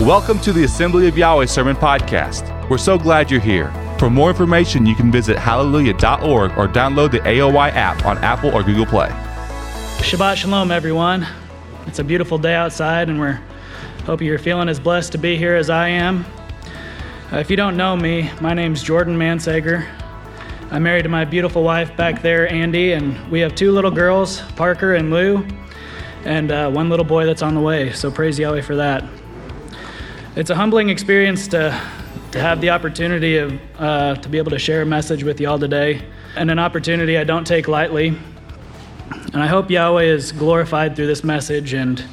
Welcome to the Assembly of Yahweh Sermon Podcast. We're so glad you're here. For more information, you can visit hallelujah.org or download the AOY app on Apple or Google Play. Shabbat Shalom, everyone. It's a beautiful day outside, and we're hope you're feeling as blessed to be here as I am. Uh, if you don't know me, my name's Jordan Mansager. I'm married to my beautiful wife back there, Andy, and we have two little girls, Parker and Lou, and uh, one little boy that's on the way. So praise Yahweh for that. It's a humbling experience to, to have the opportunity of, uh, to be able to share a message with y'all today, and an opportunity I don't take lightly. And I hope Yahweh is glorified through this message and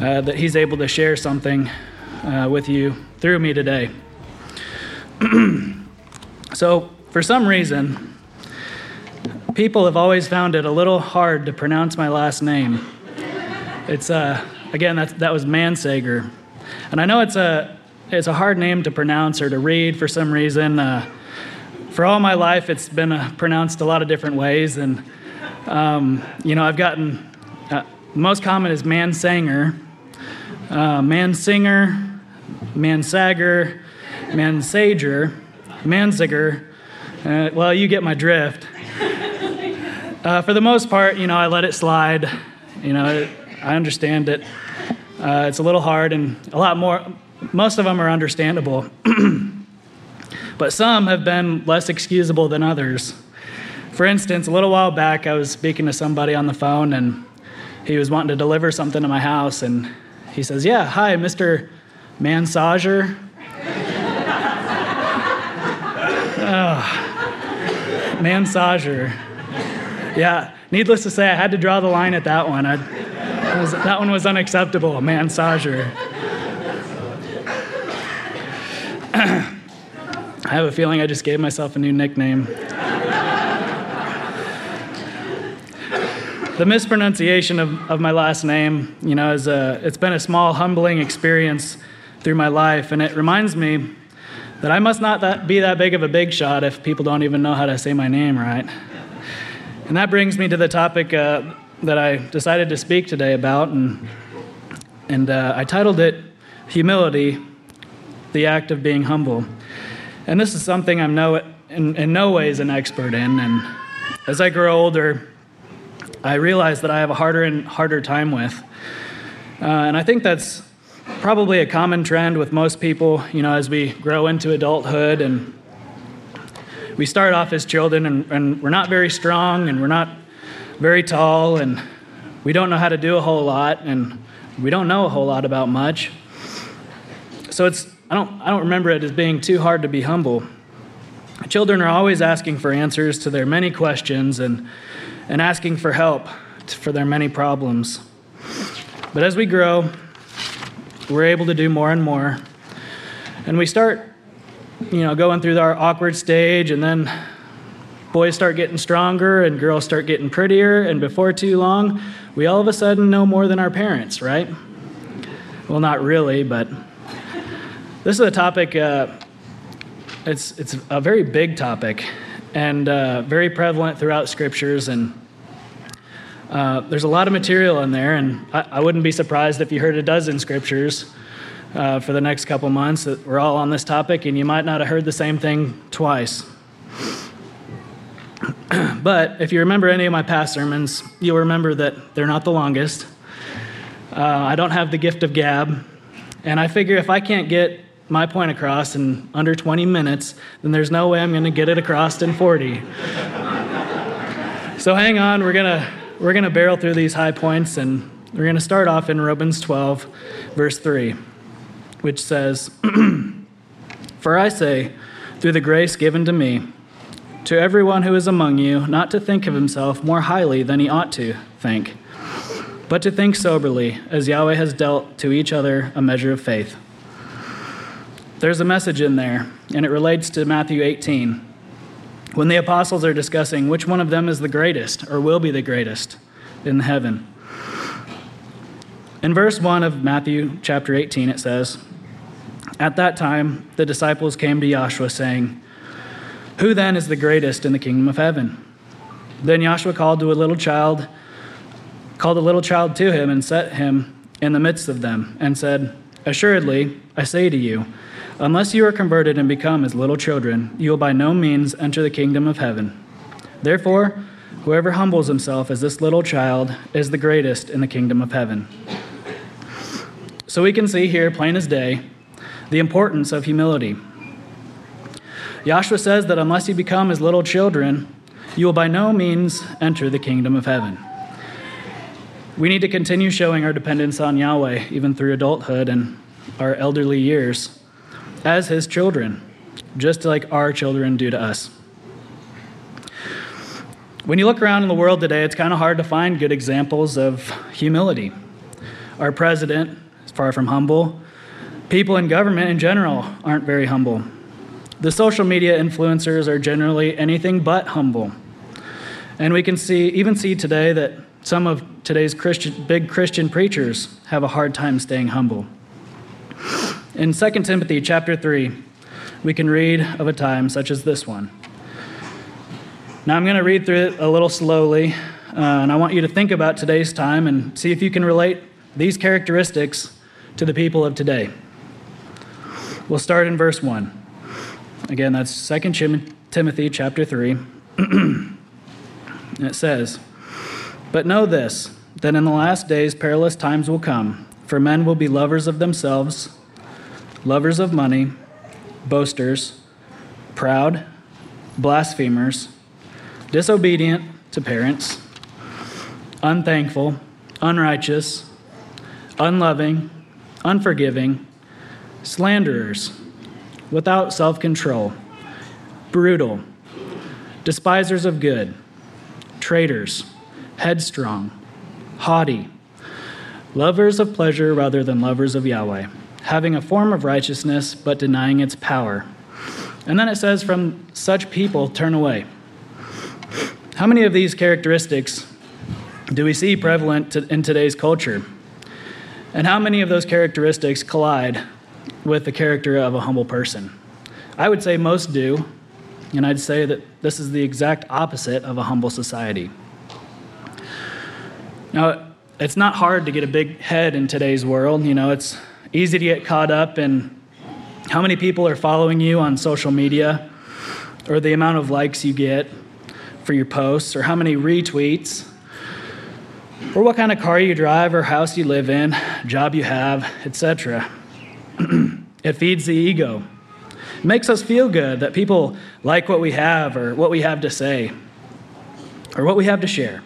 uh, that He's able to share something uh, with you through me today. so, for some reason, people have always found it a little hard to pronounce my last name. It's, uh, again, that, that was Mansager. And I know it's a, it's a hard name to pronounce or to read for some reason. Uh, for all my life, it's been uh, pronounced a lot of different ways. And, um, you know, I've gotten, uh, most common is Mansanger, uh, Mansinger, Mansager, Mansager, Manziger. Uh, well, you get my drift. Uh, for the most part, you know, I let it slide. You know, I understand it. Uh, it's a little hard, and a lot more, most of them are understandable. but some have been less excusable than others. For instance, a little while back, I was speaking to somebody on the phone, and he was wanting to deliver something to my house, and he says, Yeah, hi, Mr. Mansager. oh, Mansager. Yeah, needless to say, I had to draw the line at that one. I, was, that one was unacceptable, Mansager. I have a feeling I just gave myself a new nickname. the mispronunciation of, of my last name, you know, is a, it's been a small, humbling experience through my life, and it reminds me that I must not that, be that big of a big shot if people don't even know how to say my name right. And that brings me to the topic uh, that I decided to speak today about, and, and uh, I titled it Humility, the Act of Being Humble. And this is something I'm no, in, in no ways an expert in, and as I grow older, I realize that I have a harder and harder time with. Uh, and I think that's probably a common trend with most people, you know, as we grow into adulthood and we start off as children and, and, we're not very strong and we're not very tall and we don't know how to do a whole lot and we don't know a whole lot about much. So it's I don't I don't remember it as being too hard to be humble. Children are always asking for answers to their many questions and and asking for help for their many problems. But as we grow, we're able to do more and more. And we start you know going through our awkward stage and then boys start getting stronger and girls start getting prettier, and before too long, we all of a sudden know more than our parents, right? Well, not really, but this is a topic, uh, it's, it's a very big topic and uh, very prevalent throughout scriptures. And uh, there's a lot of material in there, and I, I, wouldn't be surprised if you heard a dozen scriptures uh, for the next couple months that we're all on this topic, and you might not have heard the same thing twice. but if you remember any of my past sermons, you'll remember that they're not the longest. Uh, I don't have the gift of gab. And I figure if I can't get my point across in under 20 minutes, then there's no way I'm going to get it across in 40. so hang on, we're going to we're going to barrel through these high points and we're going to start off in Romans 12 verse 3, which says, "For I say, through the grace given to me, to everyone who is among you not to think of himself more highly than he ought to think, but to think soberly, as Yahweh has dealt to each other a measure of faith. There's a message in there, and it relates to Matthew 18. When the apostles are discussing which one of them is the greatest or will be the greatest in heaven. In verse 1 of Matthew chapter 18, it says, At that time, the disciples came to Yahshua, saying, who then is the greatest in the kingdom of heaven? Then Yahshua called to a little child, called a little child to him, and set him in the midst of them, and said, Assuredly, I say to you, unless you are converted and become as little children, you will by no means enter the kingdom of heaven. Therefore, whoever humbles himself as this little child is the greatest in the kingdom of heaven. So we can see here, plain as day, the importance of humility. Yahshua says that unless you become as little children, you will by no means enter the kingdom of heaven. We need to continue showing our dependence on Yahweh, even through adulthood and our elderly years, as His children, just like our children do to us. When you look around in the world today, it's kind of hard to find good examples of humility. Our president is far from humble. People in government in general aren't very humble. The social media influencers are generally anything but humble. And we can see, even see today that some of today's Christian, big Christian preachers have a hard time staying humble. In 2 Timothy chapter 3, we can read of a time such as this one. Now, I'm going to read through it a little slowly, uh, and I want you to think about today's time and see if you can relate these characteristics to the people of today. We'll start in verse 1. Again, that's 2 Timothy chapter 3. it says, but know this that in the last days perilous times will come, for men will be lovers of themselves, lovers of money, boasters, proud, blasphemers, disobedient to parents, unthankful, unrighteous, unloving, unforgiving, slanderers, without self control, brutal, despisers of good, traitors. Headstrong, haughty, lovers of pleasure rather than lovers of Yahweh, having a form of righteousness but denying its power. And then it says, From such people turn away. How many of these characteristics do we see prevalent in today's culture? And how many of those characteristics collide with the character of a humble person? I would say most do, and I'd say that this is the exact opposite of a humble society. Now, it's not hard to get a big head in today's world. You know, it's easy to get caught up in how many people are following you on social media, or the amount of likes you get for your posts, or how many retweets, or what kind of car you drive, or house you live in, job you have, etc. it feeds the ego. It makes us feel good that people like what we have, or what we have to say, or what we have to share.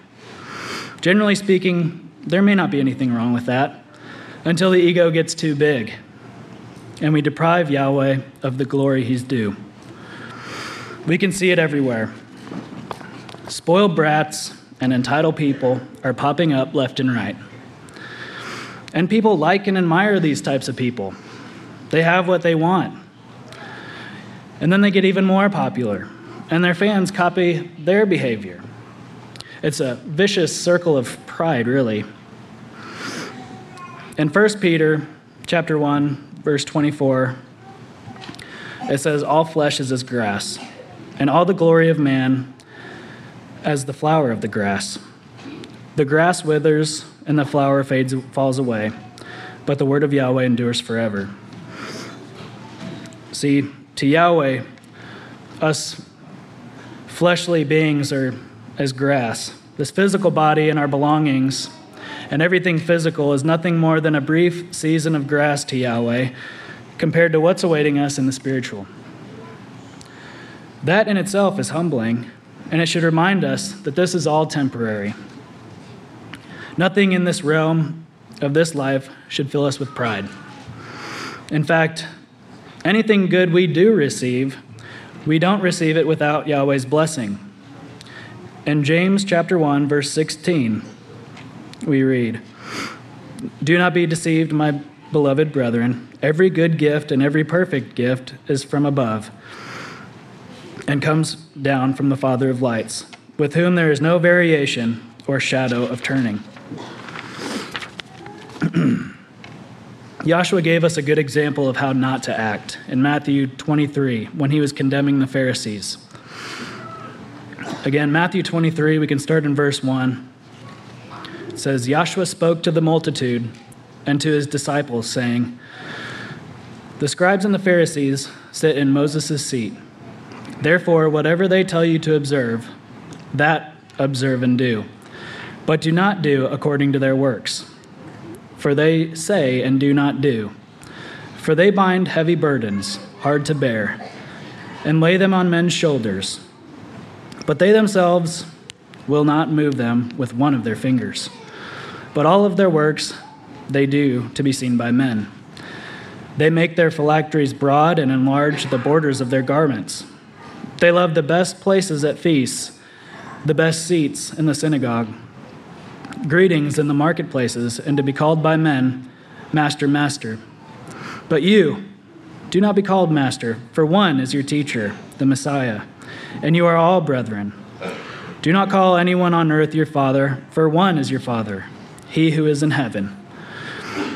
Generally speaking, there may not be anything wrong with that until the ego gets too big and we deprive Yahweh of the glory he's due. We can see it everywhere. Spoiled brats and entitled people are popping up left and right. And people like and admire these types of people. They have what they want. And then they get even more popular, and their fans copy their behavior. It's a vicious circle of pride, really. In 1 Peter chapter 1, verse 24, it says, All flesh is as grass, and all the glory of man as the flower of the grass. The grass withers, and the flower fades, falls away, but the word of Yahweh endures forever. See, to Yahweh, us fleshly beings are as grass. This physical body and our belongings and everything physical is nothing more than a brief season of grass to Yahweh compared to what's awaiting us in the spiritual. That in itself is humbling, and it should remind us that this is all temporary. Nothing in this realm of this life should fill us with pride. In fact, anything good we do receive, we don't receive it without Yahweh's blessing. In James chapter 1 verse 16, we read, "Do not be deceived, my beloved brethren. Every good gift and every perfect gift is from above and comes down from the Father of lights, with whom there is no variation or shadow of turning." Yahshua gave us a good example of how not to act in Matthew 23 when he was condemning the Pharisees. Again, Matthew 23, we can start in verse 1. It says, Yahshua spoke to the multitude and to his disciples, saying, The scribes and the Pharisees sit in Moses' seat. Therefore, whatever they tell you to observe, that observe and do. But do not do according to their works. For they say and do not do. For they bind heavy burdens, hard to bear, and lay them on men's shoulders. But they themselves will not move them with one of their fingers. But all of their works they do to be seen by men. They make their phylacteries broad and enlarge the borders of their garments. They love the best places at feasts, the best seats in the synagogue, greetings in the marketplaces, and to be called by men, Master, Master. But you, do not be called Master, for one is your teacher, the Messiah, and you are all brethren. Do not call anyone on earth your father, for one is your Father, he who is in heaven.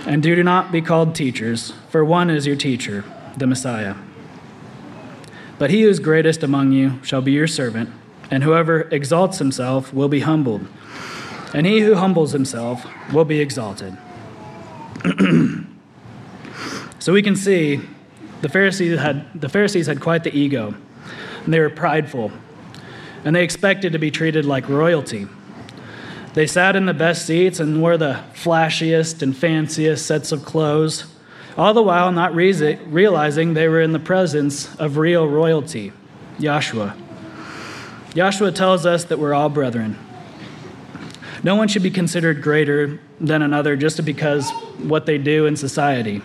And do not be called teachers, for one is your teacher, the Messiah. But he who is greatest among you shall be your servant, and whoever exalts himself will be humbled, and he who humbles himself will be exalted. so we can see the Pharisees had, the Pharisees had quite the ego, and they were prideful, and they expected to be treated like royalty. They sat in the best seats and wore the flashiest and fanciest sets of clothes, all the while not realizing they were in the presence of real royalty, Yahshua. Yahshua tells us that we're all brethren. No one should be considered greater than another just because what they do in society,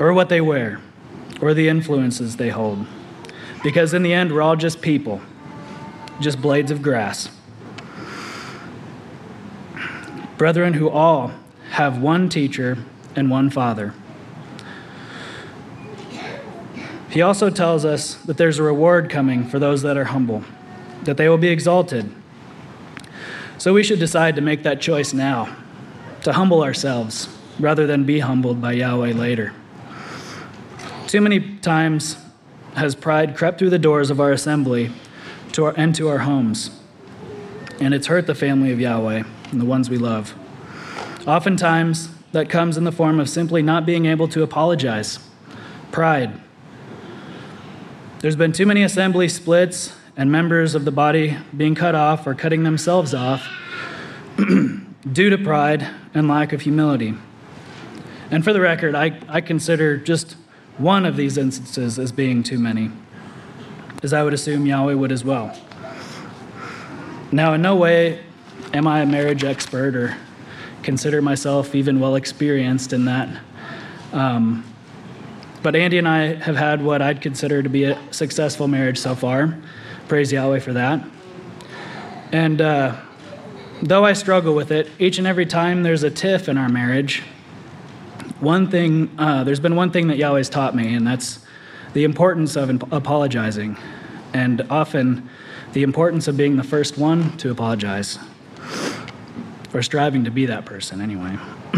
or what they wear, or the influences they hold. Because in the end, we're all just people, just blades of grass. Brethren, who all have one teacher and one Father. He also tells us that there's a reward coming for those that are humble, that they will be exalted. So we should decide to make that choice now, to humble ourselves rather than be humbled by Yahweh later. Too many times has pride crept through the doors of our assembly to our, and to our homes, and it's hurt the family of Yahweh and the ones we love. Oftentimes, that comes in the form of simply not being able to apologize. Pride. There's been too many assembly splits and members of the body being cut off or cutting themselves off due to pride and lack of humility. And for the record, I, I consider just one of these instances as being too many, as I would assume Yahweh would as well. Now, in no way am I a marriage expert or consider myself even well experienced in that. Um, but Andy and I have had what I'd consider to be a successful marriage so far. Praise Yahweh for that. And uh, though I struggle with it, each and every time there's a tiff in our marriage, one thing, uh, there's been one thing that Yahweh's taught me, and that's the importance of apologizing, and often the importance of being the first one to apologize or striving to be that person anyway.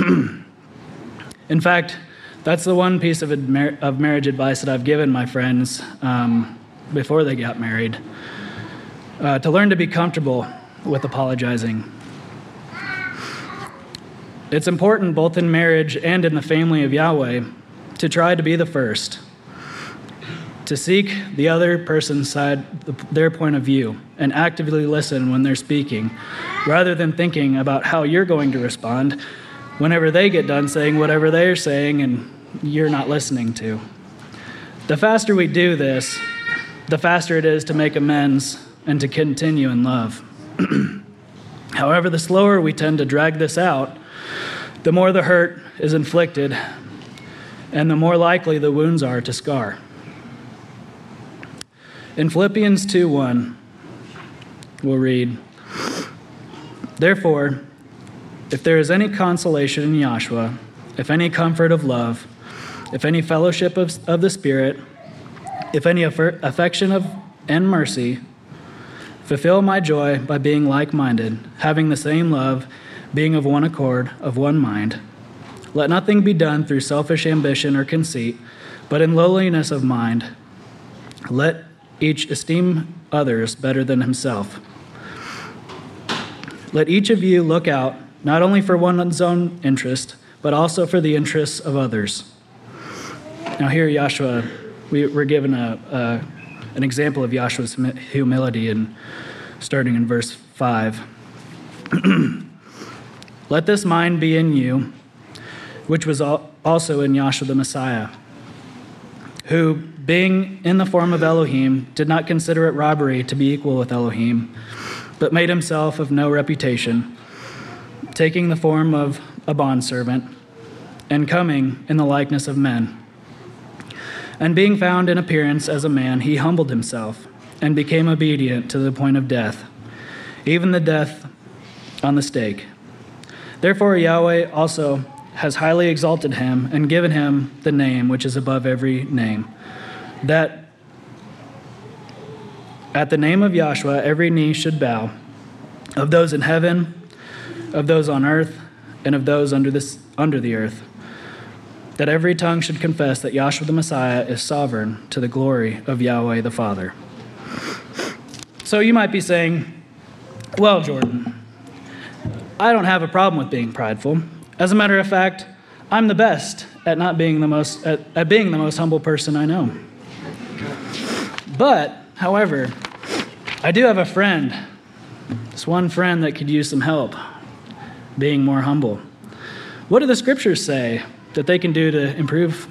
In fact, that's the one piece of, admir- of marriage advice that I've given my friends um, before they got married uh, to learn to be comfortable with apologizing. It's important both in marriage and in the family of Yahweh to try to be the first, to seek the other person's side, their point of view, and actively listen when they're speaking, rather than thinking about how you're going to respond whenever they get done saying whatever they're saying and you're not listening to. The faster we do this, the faster it is to make amends and to continue in love. However, the slower we tend to drag this out, the more the hurt is inflicted and the more likely the wounds are to scar. In Philippians 2 1, we'll read, Therefore, if there is any consolation in Yahshua, if any comfort of love, if any fellowship of, of the Spirit, if any affection of and mercy, fulfill my joy by being like minded, having the same love, being of one accord, of one mind. Let nothing be done through selfish ambition or conceit, but in lowliness of mind. Let each esteem others better than himself. Let each of you look out not only for one's own interest, but also for the interests of others. Now, here, Yahshua, we, are given a, a, an example of Yahshua's humility, in, starting in verse 5. Let this mind be in you, which was also in Yahshua the Messiah, who, being in the form of Elohim, did not consider it robbery to be equal with Elohim, but made himself of no reputation, taking the form of a bondservant, and coming in the likeness of men. And being found in appearance as a man, he humbled himself and became obedient to the point of death, even the death on the stake. Therefore, Yahweh also has highly exalted him and given him the name which is above every name, that at the name of Yahshua every knee should bow, of those in heaven, of those on earth, and of those under, this, under the earth, that every tongue should confess that Yahshua the Messiah is sovereign to the glory of Yahweh the Father. So you might be saying, well, Jordan, I don't have a problem with being prideful. As a matter of fact, I'm the best at not being the most at, at being the most humble person I know. But, however, I do have a friend. This one friend that could use some help being more humble. What do the scriptures say that they can do to improve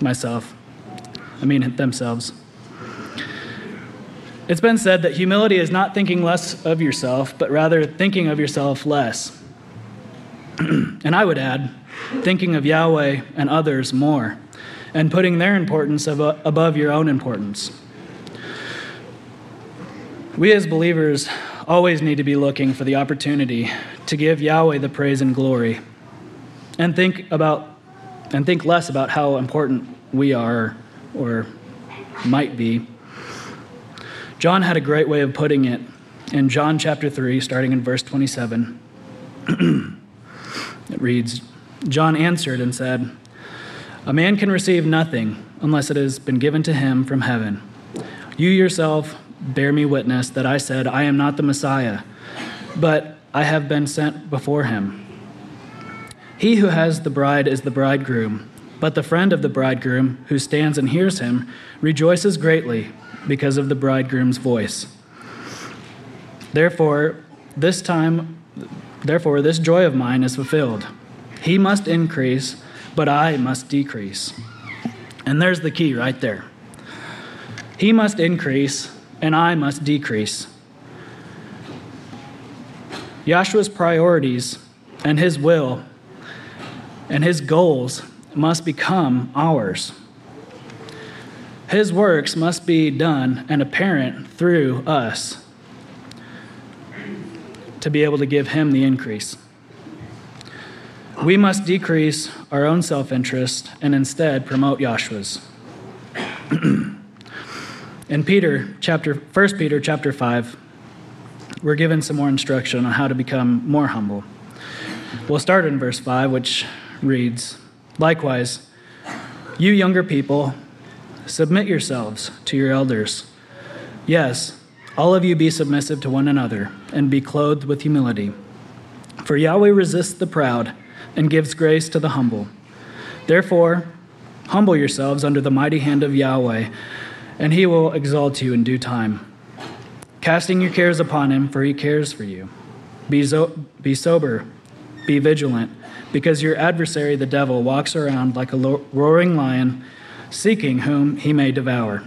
myself? I mean, themselves. It's been said that humility is not thinking less of yourself, but rather thinking of yourself less. and I would add, thinking of Yahweh and others more, and putting their importance above your own importance. We as believers always need to be looking for the opportunity to give Yahweh the praise and glory and think about and think less about how important we are or might be John had a great way of putting it in John chapter 3, starting in verse 27. it reads John answered and said, A man can receive nothing unless it has been given to him from heaven. You yourself bear me witness that I said, I am not the Messiah, but I have been sent before him. He who has the bride is the bridegroom, but the friend of the bridegroom, who stands and hears him, rejoices greatly because of the bridegroom's voice. Therefore, this time, therefore, this joy of mine is fulfilled. He must increase, but I must decrease. And there's the key right there. He must increase, and I must decrease. Yahshua's priorities and his will and his goals must become ours. His works must be done and apparent through us to be able to give Him the increase. We must decrease our own self interest and instead promote Yahshua's. In Peter, chapter 1 Peter chapter 5, we're given some more instruction on how to become more humble. We'll start in verse 5, which reads Likewise, you younger people, Submit yourselves to your elders. Yes, all of you be submissive to one another, and be clothed with humility. For Yahweh resists the proud and gives grace to the humble. Therefore, humble yourselves under the mighty hand of Yahweh, and he will exalt you in due time. Casting your cares upon him, for he cares for you. Be, zo- be sober, be vigilant, because your adversary, the devil, walks around like a roaring lion seeking whom he may devour.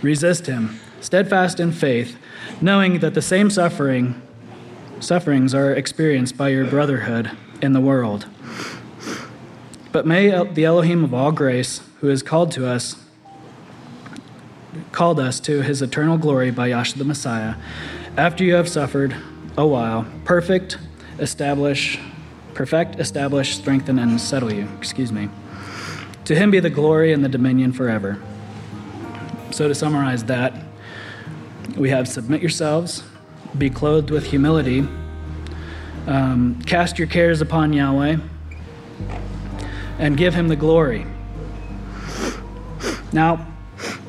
Resist him, steadfast in faith, knowing that the same suffering sufferings are experienced by your brotherhood in the world. But may the Elohim of all grace, who has called to us, called us to his eternal glory by Yahshua the Messiah, after you have suffered a while, perfect, establish, perfect, establish, strengthen, and settle you. Excuse me. To him be the glory and the dominion forever. So, to summarize that, we have submit yourselves, be clothed with humility, um, cast your cares upon Yahweh, and give him the glory. Now,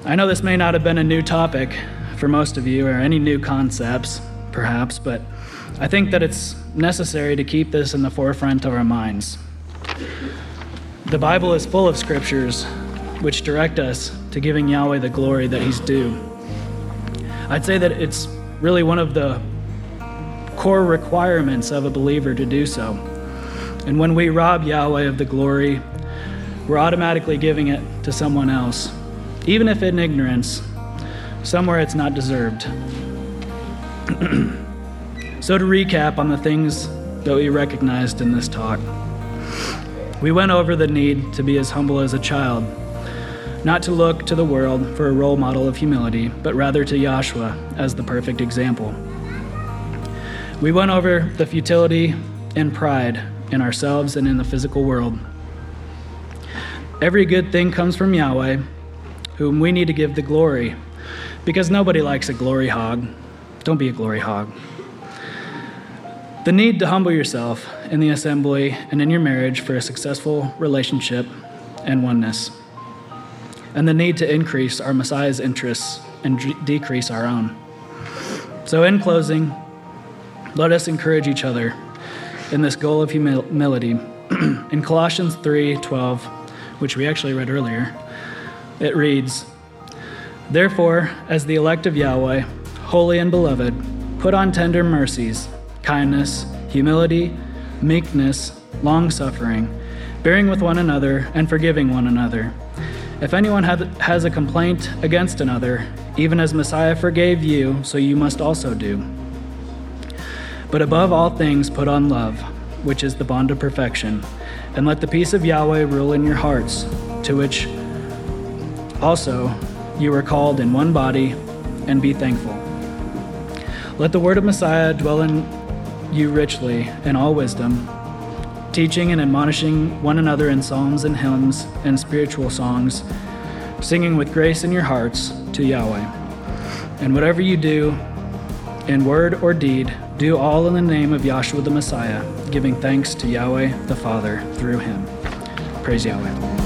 I know this may not have been a new topic for most of you or any new concepts, perhaps, but I think that it's necessary to keep this in the forefront of our minds The Bible is full of scriptures which direct us to giving Yahweh the glory that He's due. I'd say that it's really one of the core requirements of a believer to do so. And when we rob Yahweh of the glory, we're automatically giving it to someone else, even if in ignorance, somewhere it's not deserved. so, to recap on the things that we recognized in this talk, we went over the need to be as humble as a child, not to look to the world for a role model of humility, but rather to Yahshua as the perfect example. We went over the futility and pride in ourselves and in the physical world. Every good thing comes from Yahweh, whom we need to give the glory, because nobody likes a glory hog. Don't be a glory hog. The need to humble yourself in the assembly and in your marriage for a successful relationship and oneness. And the need to increase our Messiah's interests and d- decrease our own. So, in closing, let us encourage each other in this goal of humility. in Colossians 3:12, which we actually read earlier, it reads, Therefore, as the elect of Yahweh, holy and beloved, put on tender mercies, kindness, humility, meekness, long suffering, bearing with one another and forgiving one another. If anyone has a complaint against another, even as Messiah forgave you, so you must also do. But above all things, put on love, which is the bond of perfection, and let the peace of Yahweh rule in your hearts, to which also you are called in one body, and be thankful. Let the word of Messiah dwell in you richly in all wisdom, teaching and admonishing one another in psalms and hymns and spiritual songs, singing with grace in your hearts to Yahweh. And whatever you do, in word or deed, do all in the name of Yahshua the Messiah, giving thanks to Yahweh the Father through him. Praise Yahweh.